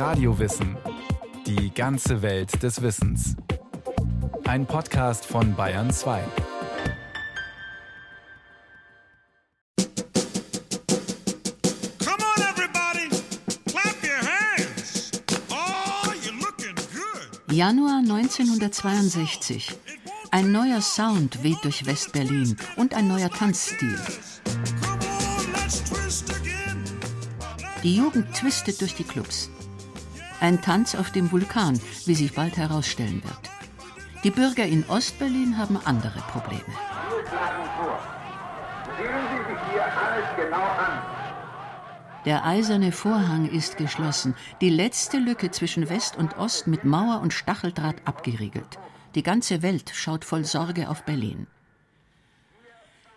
Radiowissen. Die ganze Welt des Wissens. Ein Podcast von Bayern 2. Januar 1962. Ein neuer Sound weht durch West-Berlin und ein neuer Tanzstil. Die Jugend twistet durch die Clubs. Ein Tanz auf dem Vulkan, wie sich bald herausstellen wird. Die Bürger in Ostberlin haben andere Probleme. Der eiserne Vorhang ist geschlossen, die letzte Lücke zwischen West und Ost mit Mauer und Stacheldraht abgeriegelt. Die ganze Welt schaut voll Sorge auf Berlin.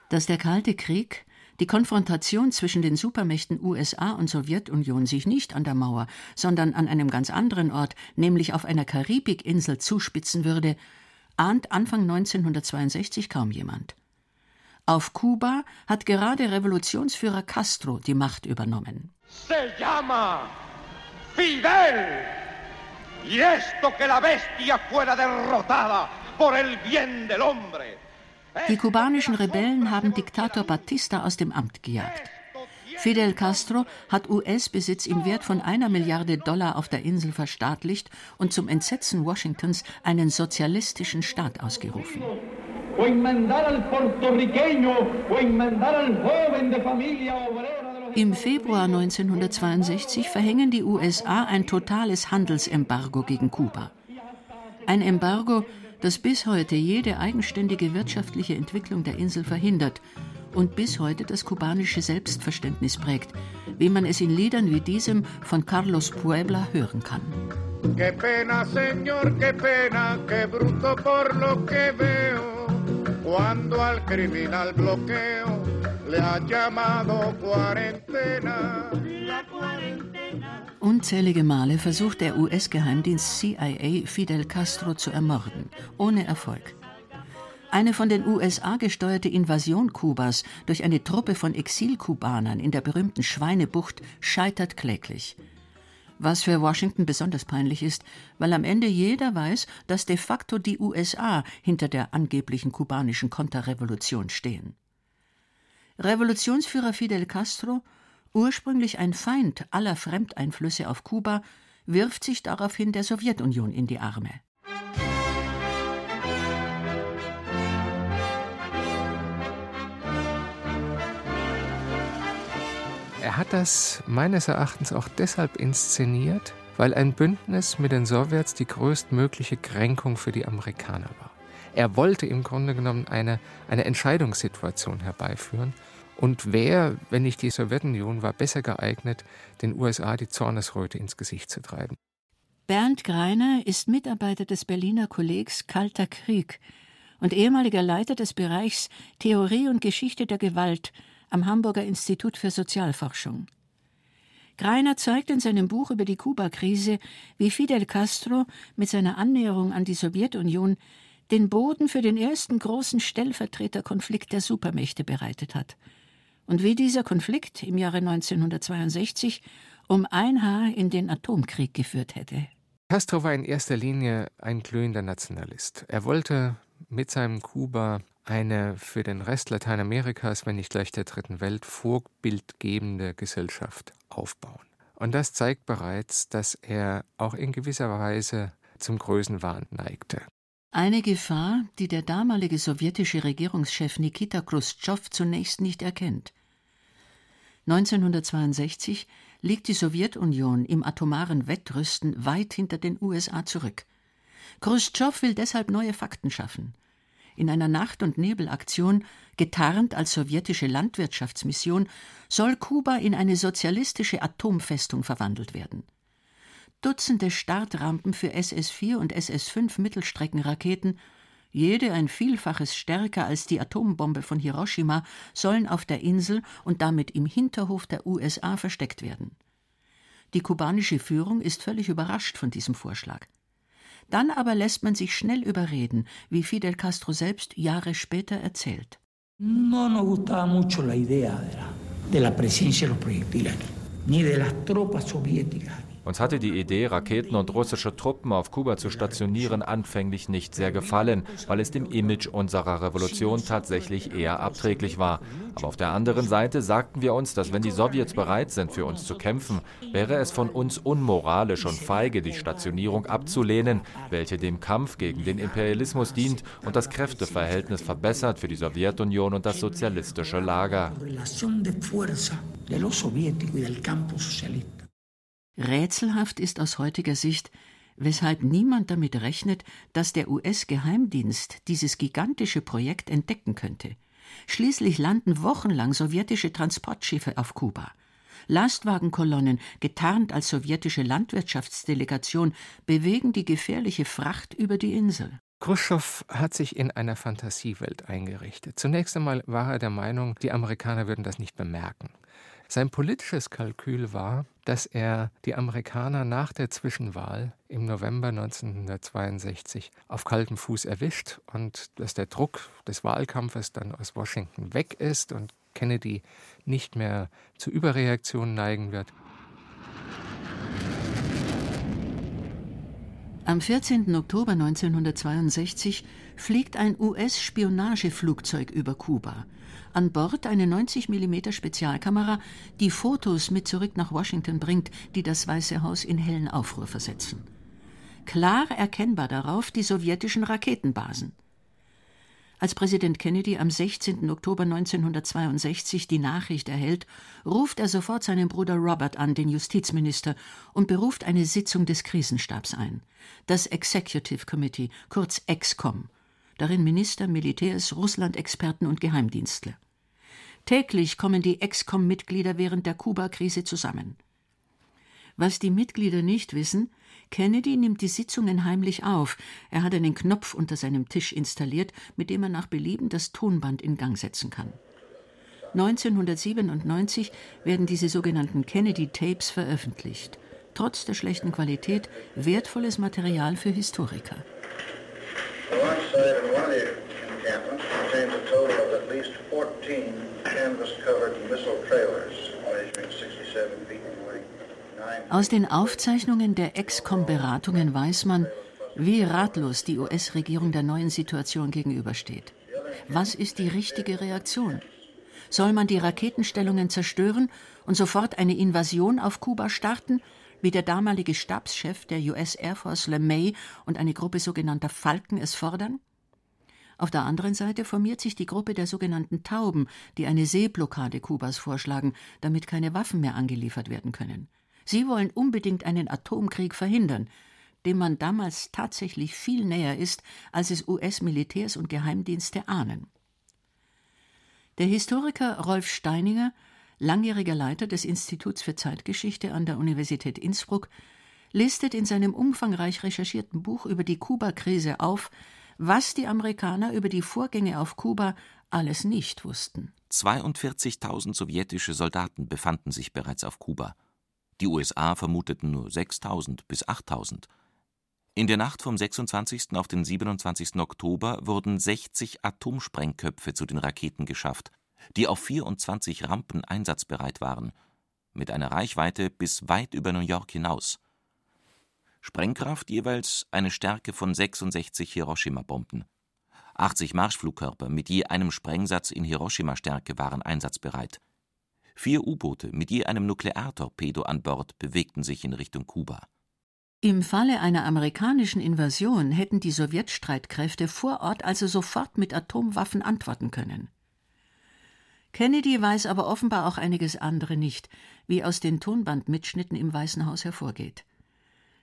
Dass der Kalte Krieg, die Konfrontation zwischen den Supermächten USA und Sowjetunion sich nicht an der Mauer, sondern an einem ganz anderen Ort, nämlich auf einer Karibikinsel, zuspitzen würde, ahnt Anfang 1962 kaum jemand. Auf Kuba hat gerade Revolutionsführer Castro die Macht übernommen. Se llama Fidel. Y esto que la bestia fuera derrotada por el bien del hombre. Die kubanischen Rebellen haben Diktator Batista aus dem Amt gejagt. Fidel Castro hat US-Besitz im Wert von einer Milliarde Dollar auf der Insel verstaatlicht und zum Entsetzen Washingtons einen sozialistischen Staat ausgerufen. Im Februar 1962 verhängen die USA ein totales Handelsembargo gegen Kuba. Ein Embargo, das bis heute jede eigenständige wirtschaftliche Entwicklung der Insel verhindert und bis heute das kubanische Selbstverständnis prägt, wie man es in Liedern wie diesem von Carlos Puebla hören kann. Qué pena, señor, qué pena, qué bruto por lo que veo cuando al criminal bloqueo le ha llamado cuarentena. Unzählige Male versucht der US-Geheimdienst CIA Fidel Castro zu ermorden, ohne Erfolg. Eine von den USA gesteuerte Invasion Kubas durch eine Truppe von Exilkubanern in der berühmten Schweinebucht scheitert kläglich was für Washington besonders peinlich ist, weil am Ende jeder weiß, dass de facto die USA hinter der angeblichen kubanischen Konterrevolution stehen. Revolutionsführer Fidel Castro, ursprünglich ein Feind aller Fremdeinflüsse auf Kuba, wirft sich daraufhin der Sowjetunion in die Arme. Er hat das meines Erachtens auch deshalb inszeniert, weil ein Bündnis mit den Sowjets die größtmögliche Kränkung für die Amerikaner war. Er wollte im Grunde genommen eine, eine Entscheidungssituation herbeiführen. Und wer, wenn nicht die Sowjetunion, war besser geeignet, den USA die Zornesröte ins Gesicht zu treiben? Bernd Greiner ist Mitarbeiter des Berliner Kollegs Kalter Krieg und ehemaliger Leiter des Bereichs Theorie und Geschichte der Gewalt am Hamburger Institut für Sozialforschung. Greiner zeigt in seinem Buch über die Kuba-Krise, wie Fidel Castro mit seiner Annäherung an die Sowjetunion den Boden für den ersten großen Stellvertreterkonflikt der Supermächte bereitet hat und wie dieser Konflikt im Jahre 1962 um ein Haar in den Atomkrieg geführt hätte. Castro war in erster Linie ein glühender Nationalist. Er wollte mit seinem Kuba eine für den Rest Lateinamerikas, wenn nicht gleich der dritten Welt, vorbildgebende Gesellschaft aufbauen. Und das zeigt bereits, dass er auch in gewisser Weise zum Größenwahn neigte. Eine Gefahr, die der damalige sowjetische Regierungschef Nikita Khrushchev zunächst nicht erkennt. 1962 liegt die Sowjetunion im atomaren Wettrüsten weit hinter den USA zurück. Khrushchev will deshalb neue Fakten schaffen in einer Nacht- und Nebelaktion, getarnt als sowjetische Landwirtschaftsmission, soll Kuba in eine sozialistische Atomfestung verwandelt werden. Dutzende Startrampen für SS-4 und SS-5 Mittelstreckenraketen, jede ein Vielfaches stärker als die Atombombe von Hiroshima, sollen auf der Insel und damit im Hinterhof der USA versteckt werden. Die kubanische Führung ist völlig überrascht von diesem Vorschlag. Dann aber lässt man sich schnell überreden, wie Fidel Castro selbst Jahre später erzählt. No nos gustaba mucho la idea de la, de la presencia de los proyectiles aquí, ni de. Uns hatte die Idee, Raketen und russische Truppen auf Kuba zu stationieren, anfänglich nicht sehr gefallen, weil es dem Image unserer Revolution tatsächlich eher abträglich war. Aber auf der anderen Seite sagten wir uns, dass wenn die Sowjets bereit sind, für uns zu kämpfen, wäre es von uns unmoralisch und feige, die Stationierung abzulehnen, welche dem Kampf gegen den Imperialismus dient und das Kräfteverhältnis verbessert für die Sowjetunion und das sozialistische Lager. Rätselhaft ist aus heutiger Sicht, weshalb niemand damit rechnet, dass der US-Geheimdienst dieses gigantische Projekt entdecken könnte. Schließlich landen wochenlang sowjetische Transportschiffe auf Kuba. Lastwagenkolonnen, getarnt als sowjetische Landwirtschaftsdelegation, bewegen die gefährliche Fracht über die Insel. Khrushchev hat sich in einer Fantasiewelt eingerichtet. Zunächst einmal war er der Meinung, die Amerikaner würden das nicht bemerken. Sein politisches Kalkül war, dass er die Amerikaner nach der Zwischenwahl im November 1962 auf kaltem Fuß erwischt und dass der Druck des Wahlkampfes dann aus Washington weg ist und Kennedy nicht mehr zu Überreaktionen neigen wird. Am 14. Oktober 1962 fliegt ein US-Spionageflugzeug über Kuba an Bord eine 90 mm Spezialkamera, die Fotos mit zurück nach Washington bringt, die das Weiße Haus in hellen Aufruhr versetzen. Klar erkennbar darauf die sowjetischen Raketenbasen. Als Präsident Kennedy am 16. Oktober 1962 die Nachricht erhält, ruft er sofort seinen Bruder Robert an, den Justizminister, und beruft eine Sitzung des Krisenstabs ein. Das Executive Committee, kurz EXCOM, darin Minister, Militärs, Russland-Experten und Geheimdienstler. Täglich kommen die EXCOM-Mitglieder während der Kuba-Krise zusammen. Was die Mitglieder nicht wissen, Kennedy nimmt die Sitzungen heimlich auf. Er hat einen Knopf unter seinem Tisch installiert, mit dem er nach Belieben das Tonband in Gang setzen kann. 1997 werden diese sogenannten Kennedy Tapes veröffentlicht. Trotz der schlechten Qualität wertvolles Material für Historiker. The Aus den Aufzeichnungen der Excom-Beratungen weiß man, wie ratlos die US-Regierung der neuen Situation gegenübersteht. Was ist die richtige Reaktion? Soll man die Raketenstellungen zerstören und sofort eine Invasion auf Kuba starten wie der damalige Stabschef der US Air Force LeMay und eine Gruppe sogenannter Falken es fordern? Auf der anderen Seite formiert sich die Gruppe der sogenannten Tauben, die eine Seeblockade Kubas vorschlagen, damit keine Waffen mehr angeliefert werden können. Sie wollen unbedingt einen Atomkrieg verhindern, dem man damals tatsächlich viel näher ist, als es US-Militärs und Geheimdienste ahnen. Der Historiker Rolf Steininger langjähriger Leiter des Instituts für Zeitgeschichte an der Universität Innsbruck, listet in seinem umfangreich recherchierten Buch über die Kuba-Krise auf, was die Amerikaner über die Vorgänge auf Kuba alles nicht wussten. 42.000 sowjetische Soldaten befanden sich bereits auf Kuba. Die USA vermuteten nur 6.000 bis 8.000. In der Nacht vom 26. auf den 27. Oktober wurden 60 Atomsprengköpfe zu den Raketen geschafft die auf 24 Rampen einsatzbereit waren, mit einer Reichweite bis weit über New York hinaus. Sprengkraft jeweils eine Stärke von 66 Hiroshima-Bomben. 80 Marschflugkörper mit je einem Sprengsatz in Hiroshima-Stärke waren einsatzbereit. Vier U-Boote mit je einem Nukleartorpedo an Bord bewegten sich in Richtung Kuba. Im Falle einer amerikanischen Invasion hätten die Sowjetstreitkräfte vor Ort also sofort mit Atomwaffen antworten können. Kennedy weiß aber offenbar auch einiges andere nicht, wie aus den Tonbandmitschnitten im Weißen Haus hervorgeht.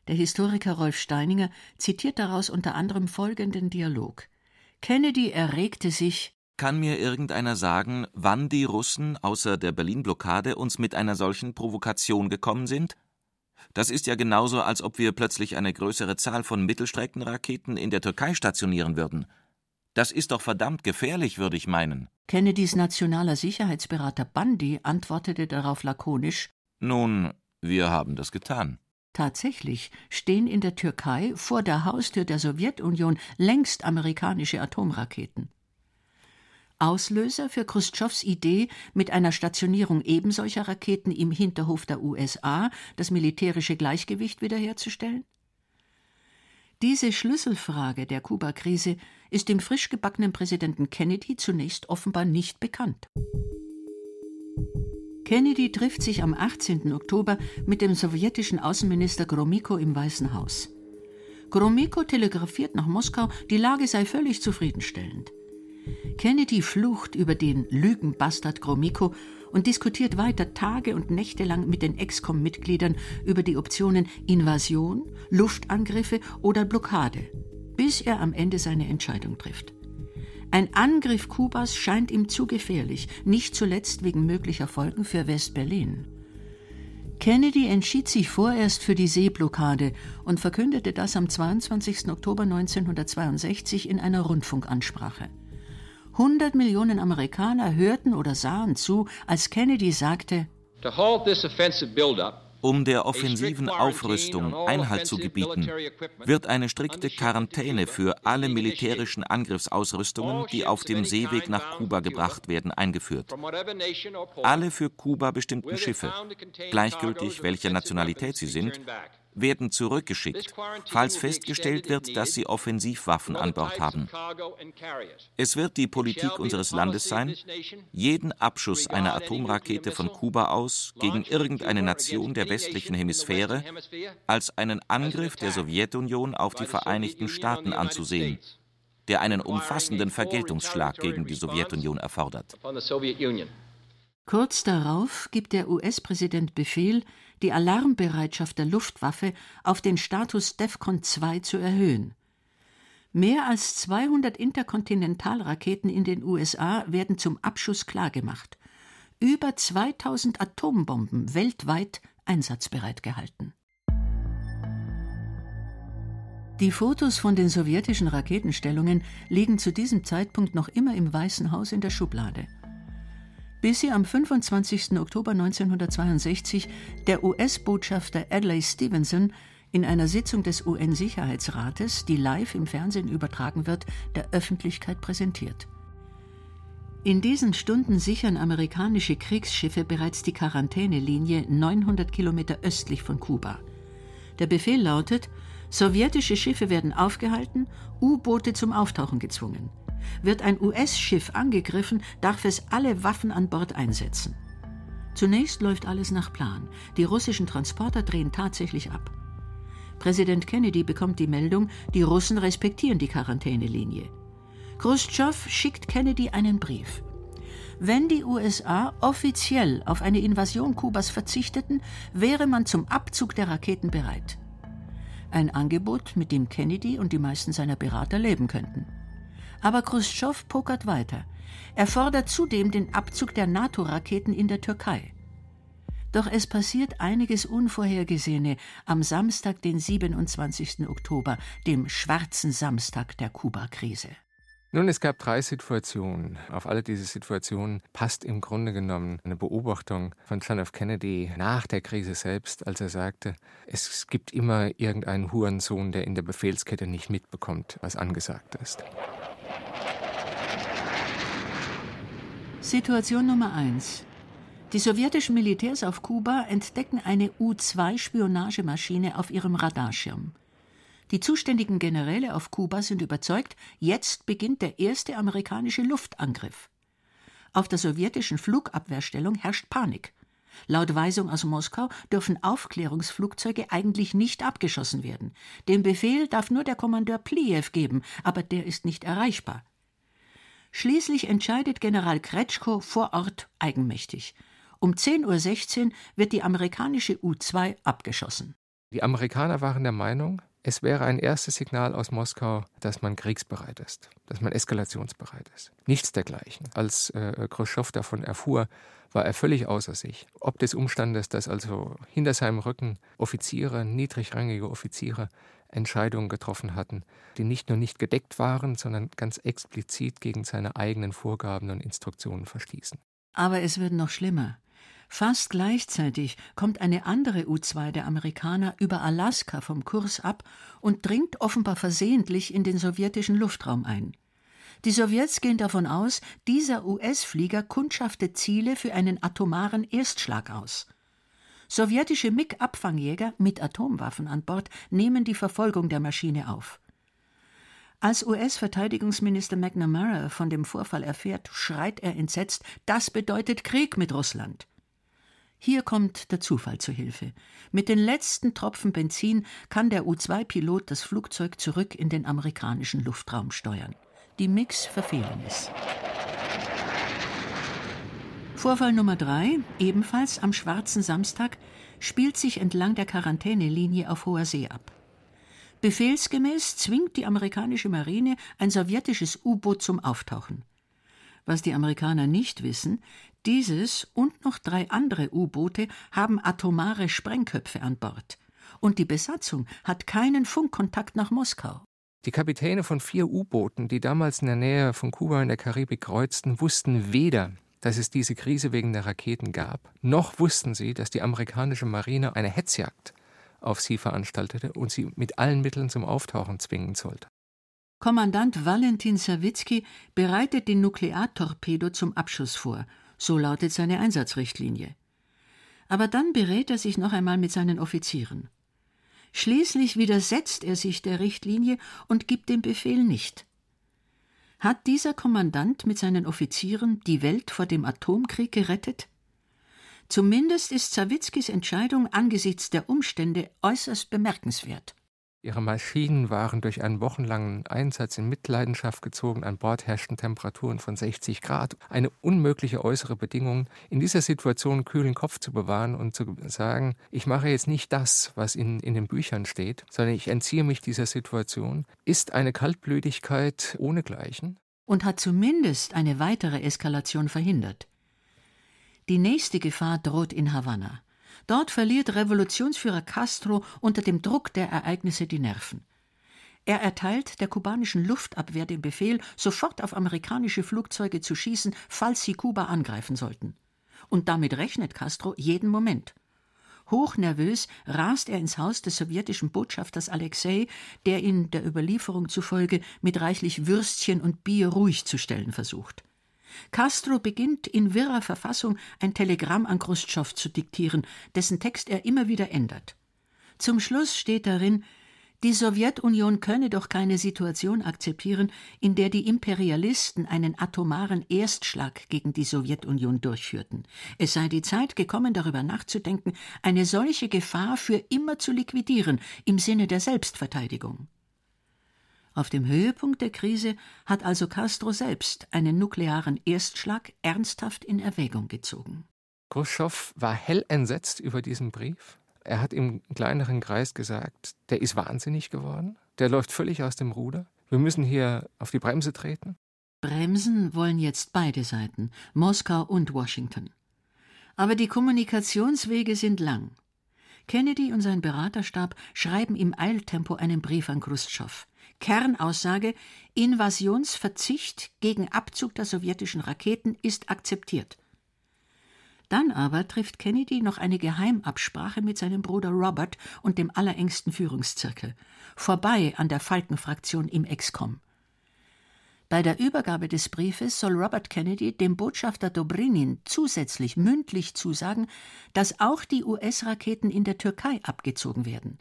Der Historiker Rolf Steininger zitiert daraus unter anderem folgenden Dialog. Kennedy erregte sich Kann mir irgendeiner sagen, wann die Russen außer der Berlin-Blockade uns mit einer solchen Provokation gekommen sind? Das ist ja genauso, als ob wir plötzlich eine größere Zahl von Mittelstreckenraketen in der Türkei stationieren würden. Das ist doch verdammt gefährlich, würde ich meinen. Kennedys nationaler Sicherheitsberater Bundy antwortete darauf lakonisch: Nun, wir haben das getan. Tatsächlich stehen in der Türkei vor der Haustür der Sowjetunion längst amerikanische Atomraketen. Auslöser für Khrushchevs Idee, mit einer Stationierung ebensolcher Raketen im Hinterhof der USA das militärische Gleichgewicht wiederherzustellen? Diese Schlüsselfrage der Kuba-Krise ist dem frisch gebackenen Präsidenten Kennedy zunächst offenbar nicht bekannt. Kennedy trifft sich am 18. Oktober mit dem sowjetischen Außenminister Gromyko im Weißen Haus. Gromyko telegrafiert nach Moskau, die Lage sei völlig zufriedenstellend. Kennedy flucht über den Lügenbastard Gromyko und diskutiert weiter Tage und Nächte lang mit den Excom-Mitgliedern über die Optionen Invasion, Luftangriffe oder Blockade, bis er am Ende seine Entscheidung trifft. Ein Angriff Kubas scheint ihm zu gefährlich, nicht zuletzt wegen möglicher Folgen für West-Berlin. Kennedy entschied sich vorerst für die Seeblockade und verkündete das am 22. Oktober 1962 in einer Rundfunkansprache. 100 Millionen Amerikaner hörten oder sahen zu, als Kennedy sagte, um der offensiven Aufrüstung Einhalt zu gebieten, wird eine strikte Quarantäne für alle militärischen Angriffsausrüstungen, die auf dem Seeweg nach Kuba gebracht werden, eingeführt. Alle für Kuba bestimmten Schiffe, gleichgültig welcher Nationalität sie sind, werden zurückgeschickt, falls festgestellt wird, dass sie Offensivwaffen an Bord haben. Es wird die Politik unseres Landes sein, jeden Abschuss einer Atomrakete von Kuba aus gegen irgendeine Nation der westlichen Hemisphäre als einen Angriff der Sowjetunion auf die Vereinigten Staaten anzusehen, der einen umfassenden Vergeltungsschlag gegen die Sowjetunion erfordert. Kurz darauf gibt der US-Präsident Befehl, die Alarmbereitschaft der Luftwaffe auf den Status DEFCON 2 zu erhöhen. Mehr als 200 Interkontinentalraketen in den USA werden zum Abschuss klargemacht. Über 2000 Atombomben weltweit einsatzbereit gehalten. Die Fotos von den sowjetischen Raketenstellungen liegen zu diesem Zeitpunkt noch immer im Weißen Haus in der Schublade bis sie am 25. Oktober 1962 der US-Botschafter Adlai Stevenson in einer Sitzung des UN-Sicherheitsrates, die live im Fernsehen übertragen wird, der Öffentlichkeit präsentiert. In diesen Stunden sichern amerikanische Kriegsschiffe bereits die Quarantänelinie 900 Kilometer östlich von Kuba. Der Befehl lautet, sowjetische Schiffe werden aufgehalten, U-Boote zum Auftauchen gezwungen. Wird ein US-Schiff angegriffen, darf es alle Waffen an Bord einsetzen. Zunächst läuft alles nach Plan. Die russischen Transporter drehen tatsächlich ab. Präsident Kennedy bekommt die Meldung, die Russen respektieren die Quarantänelinie. Khrushchev schickt Kennedy einen Brief. Wenn die USA offiziell auf eine Invasion Kubas verzichteten, wäre man zum Abzug der Raketen bereit. Ein Angebot, mit dem Kennedy und die meisten seiner Berater leben könnten. Aber Khrushchev pokert weiter. Er fordert zudem den Abzug der NATO-Raketen in der Türkei. Doch es passiert einiges Unvorhergesehene am Samstag, den 27. Oktober, dem schwarzen Samstag der Kuba-Krise. Nun, es gab drei Situationen. Auf alle diese Situationen passt im Grunde genommen eine Beobachtung von John F. Kennedy nach der Krise selbst, als er sagte, es gibt immer irgendeinen Hurensohn, der in der Befehlskette nicht mitbekommt, was angesagt ist. Situation Nummer 1. Die sowjetischen Militärs auf Kuba entdecken eine U-2-Spionagemaschine auf ihrem Radarschirm. Die zuständigen Generäle auf Kuba sind überzeugt, jetzt beginnt der erste amerikanische Luftangriff. Auf der sowjetischen Flugabwehrstellung herrscht Panik. Laut Weisung aus Moskau dürfen Aufklärungsflugzeuge eigentlich nicht abgeschossen werden. Den Befehl darf nur der Kommandeur Plijew geben, aber der ist nicht erreichbar. Schließlich entscheidet General Kretschko vor Ort eigenmächtig. Um 10.16 Uhr wird die amerikanische U-2 abgeschossen. Die Amerikaner waren der Meinung, es wäre ein erstes Signal aus Moskau, dass man kriegsbereit ist, dass man eskalationsbereit ist. Nichts dergleichen. Als äh, Khrushchev davon erfuhr, war er völlig außer sich. Ob des Umstandes, dass also hinter seinem Rücken Offiziere, niedrigrangige Offiziere, Entscheidungen getroffen hatten, die nicht nur nicht gedeckt waren, sondern ganz explizit gegen seine eigenen Vorgaben und Instruktionen verstießen. Aber es wird noch schlimmer. Fast gleichzeitig kommt eine andere U-2 der Amerikaner über Alaska vom Kurs ab und dringt offenbar versehentlich in den sowjetischen Luftraum ein. Die Sowjets gehen davon aus, dieser US-Flieger kundschaftet Ziele für einen atomaren Erstschlag aus. Sowjetische MiG-Abfangjäger mit Atomwaffen an Bord nehmen die Verfolgung der Maschine auf. Als US-Verteidigungsminister McNamara von dem Vorfall erfährt, schreit er entsetzt: Das bedeutet Krieg mit Russland. Hier kommt der Zufall zu Hilfe. Mit den letzten Tropfen Benzin kann der U-2-Pilot das Flugzeug zurück in den amerikanischen Luftraum steuern. Die MiGs verfehlen es. Vorfall Nummer drei, ebenfalls am schwarzen Samstag, spielt sich entlang der Quarantänelinie auf hoher See ab. Befehlsgemäß zwingt die amerikanische Marine ein sowjetisches U-Boot zum Auftauchen. Was die Amerikaner nicht wissen, dieses und noch drei andere U-Boote haben atomare Sprengköpfe an Bord. Und die Besatzung hat keinen Funkkontakt nach Moskau. Die Kapitäne von vier U-Booten, die damals in der Nähe von Kuba in der Karibik kreuzten, wussten weder, dass es diese Krise wegen der Raketen gab, noch wussten sie, dass die amerikanische Marine eine Hetzjagd auf sie veranstaltete und sie mit allen Mitteln zum Auftauchen zwingen sollte. Kommandant Valentin Sawicki bereitet den Nukleartorpedo zum Abschuss vor, so lautet seine Einsatzrichtlinie. Aber dann berät er sich noch einmal mit seinen Offizieren. Schließlich widersetzt er sich der Richtlinie und gibt den Befehl nicht. Hat dieser Kommandant mit seinen Offizieren die Welt vor dem Atomkrieg gerettet? Zumindest ist Sawitzkis Entscheidung angesichts der Umstände äußerst bemerkenswert. Ihre Maschinen waren durch einen wochenlangen Einsatz in Mitleidenschaft gezogen. An Bord herrschten Temperaturen von 60 Grad. Eine unmögliche äußere Bedingung, in dieser Situation kühlen Kopf zu bewahren und zu sagen, ich mache jetzt nicht das, was in, in den Büchern steht, sondern ich entziehe mich dieser Situation, ist eine Kaltblütigkeit ohnegleichen. Und hat zumindest eine weitere Eskalation verhindert. Die nächste Gefahr droht in Havanna. Dort verliert Revolutionsführer Castro unter dem Druck der Ereignisse die Nerven. Er erteilt der kubanischen Luftabwehr den Befehl, sofort auf amerikanische Flugzeuge zu schießen, falls sie Kuba angreifen sollten. Und damit rechnet Castro jeden Moment. Hochnervös rast er ins Haus des sowjetischen Botschafters Alexei, der ihn der Überlieferung zufolge mit reichlich Würstchen und Bier ruhig zu stellen versucht. Castro beginnt in wirrer Verfassung ein Telegramm an Chruschtschow zu diktieren, dessen Text er immer wieder ändert. Zum Schluss steht darin, die Sowjetunion könne doch keine Situation akzeptieren, in der die Imperialisten einen atomaren Erstschlag gegen die Sowjetunion durchführten. Es sei die Zeit gekommen, darüber nachzudenken, eine solche Gefahr für immer zu liquidieren, im Sinne der Selbstverteidigung. Auf dem Höhepunkt der Krise hat also Castro selbst einen nuklearen Erstschlag ernsthaft in Erwägung gezogen. Khrushchev war hell entsetzt über diesen Brief. Er hat im kleineren Kreis gesagt, der ist wahnsinnig geworden, der läuft völlig aus dem Ruder. Wir müssen hier auf die Bremse treten. Bremsen wollen jetzt beide Seiten, Moskau und Washington. Aber die Kommunikationswege sind lang. Kennedy und sein Beraterstab schreiben im Eiltempo einen Brief an Khrushchev. Kernaussage Invasionsverzicht gegen Abzug der sowjetischen Raketen ist akzeptiert. Dann aber trifft Kennedy noch eine Geheimabsprache mit seinem Bruder Robert und dem allerengsten Führungszirkel, vorbei an der Falkenfraktion im Excom. Bei der Übergabe des Briefes soll Robert Kennedy dem Botschafter Dobrinin zusätzlich mündlich zusagen, dass auch die US-Raketen in der Türkei abgezogen werden.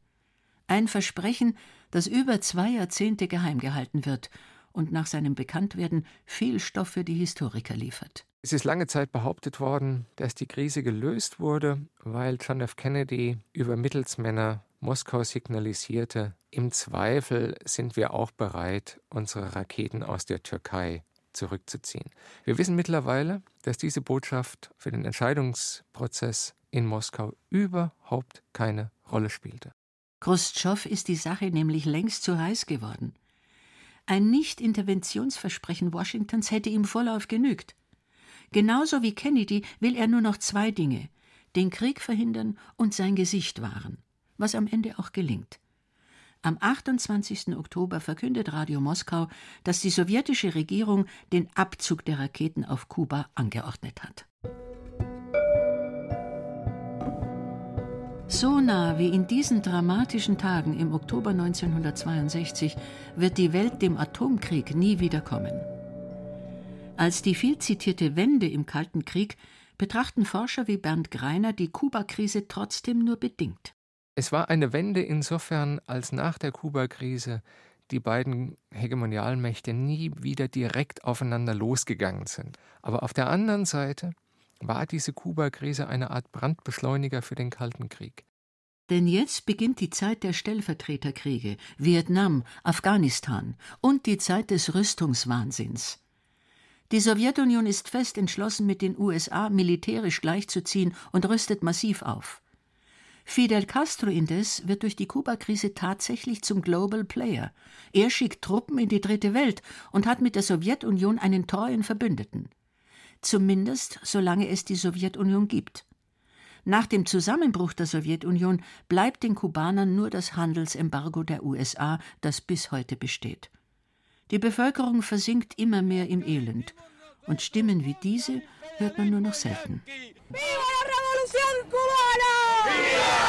Ein Versprechen, das über zwei Jahrzehnte geheim gehalten wird und nach seinem Bekanntwerden viel Stoff für die Historiker liefert. Es ist lange Zeit behauptet worden, dass die Krise gelöst wurde, weil John F. Kennedy über Mittelsmänner Moskau signalisierte, im Zweifel sind wir auch bereit, unsere Raketen aus der Türkei zurückzuziehen. Wir wissen mittlerweile, dass diese Botschaft für den Entscheidungsprozess in Moskau überhaupt keine Rolle spielte. Khrushchev ist die Sache nämlich längst zu heiß geworden. Ein Nicht-Interventionsversprechen Washingtons hätte ihm Vorlauf genügt. Genauso wie Kennedy will er nur noch zwei Dinge: den Krieg verhindern und sein Gesicht wahren, was am Ende auch gelingt. Am 28. Oktober verkündet Radio Moskau, dass die sowjetische Regierung den Abzug der Raketen auf Kuba angeordnet hat. So nah wie in diesen dramatischen Tagen im Oktober 1962 wird die Welt dem Atomkrieg nie wiederkommen. Als die viel zitierte Wende im Kalten Krieg betrachten Forscher wie Bernd Greiner die Kuba-Krise trotzdem nur bedingt. Es war eine Wende insofern, als nach der Kuba-Krise die beiden Hegemonialmächte nie wieder direkt aufeinander losgegangen sind. Aber auf der anderen Seite war diese Kuba-Krise eine Art Brandbeschleuniger für den Kalten Krieg. Denn jetzt beginnt die Zeit der Stellvertreterkriege, Vietnam, Afghanistan und die Zeit des Rüstungswahnsinns. Die Sowjetunion ist fest entschlossen, mit den USA militärisch gleichzuziehen und rüstet massiv auf. Fidel Castro indes wird durch die Kuba-Krise tatsächlich zum Global Player. Er schickt Truppen in die dritte Welt und hat mit der Sowjetunion einen treuen Verbündeten. Zumindest solange es die Sowjetunion gibt. Nach dem Zusammenbruch der Sowjetunion bleibt den Kubanern nur das Handelsembargo der USA, das bis heute besteht. Die Bevölkerung versinkt immer mehr im Elend. Und Stimmen wie diese hört man nur noch selten. Viva la Revolución Cubana! Viva!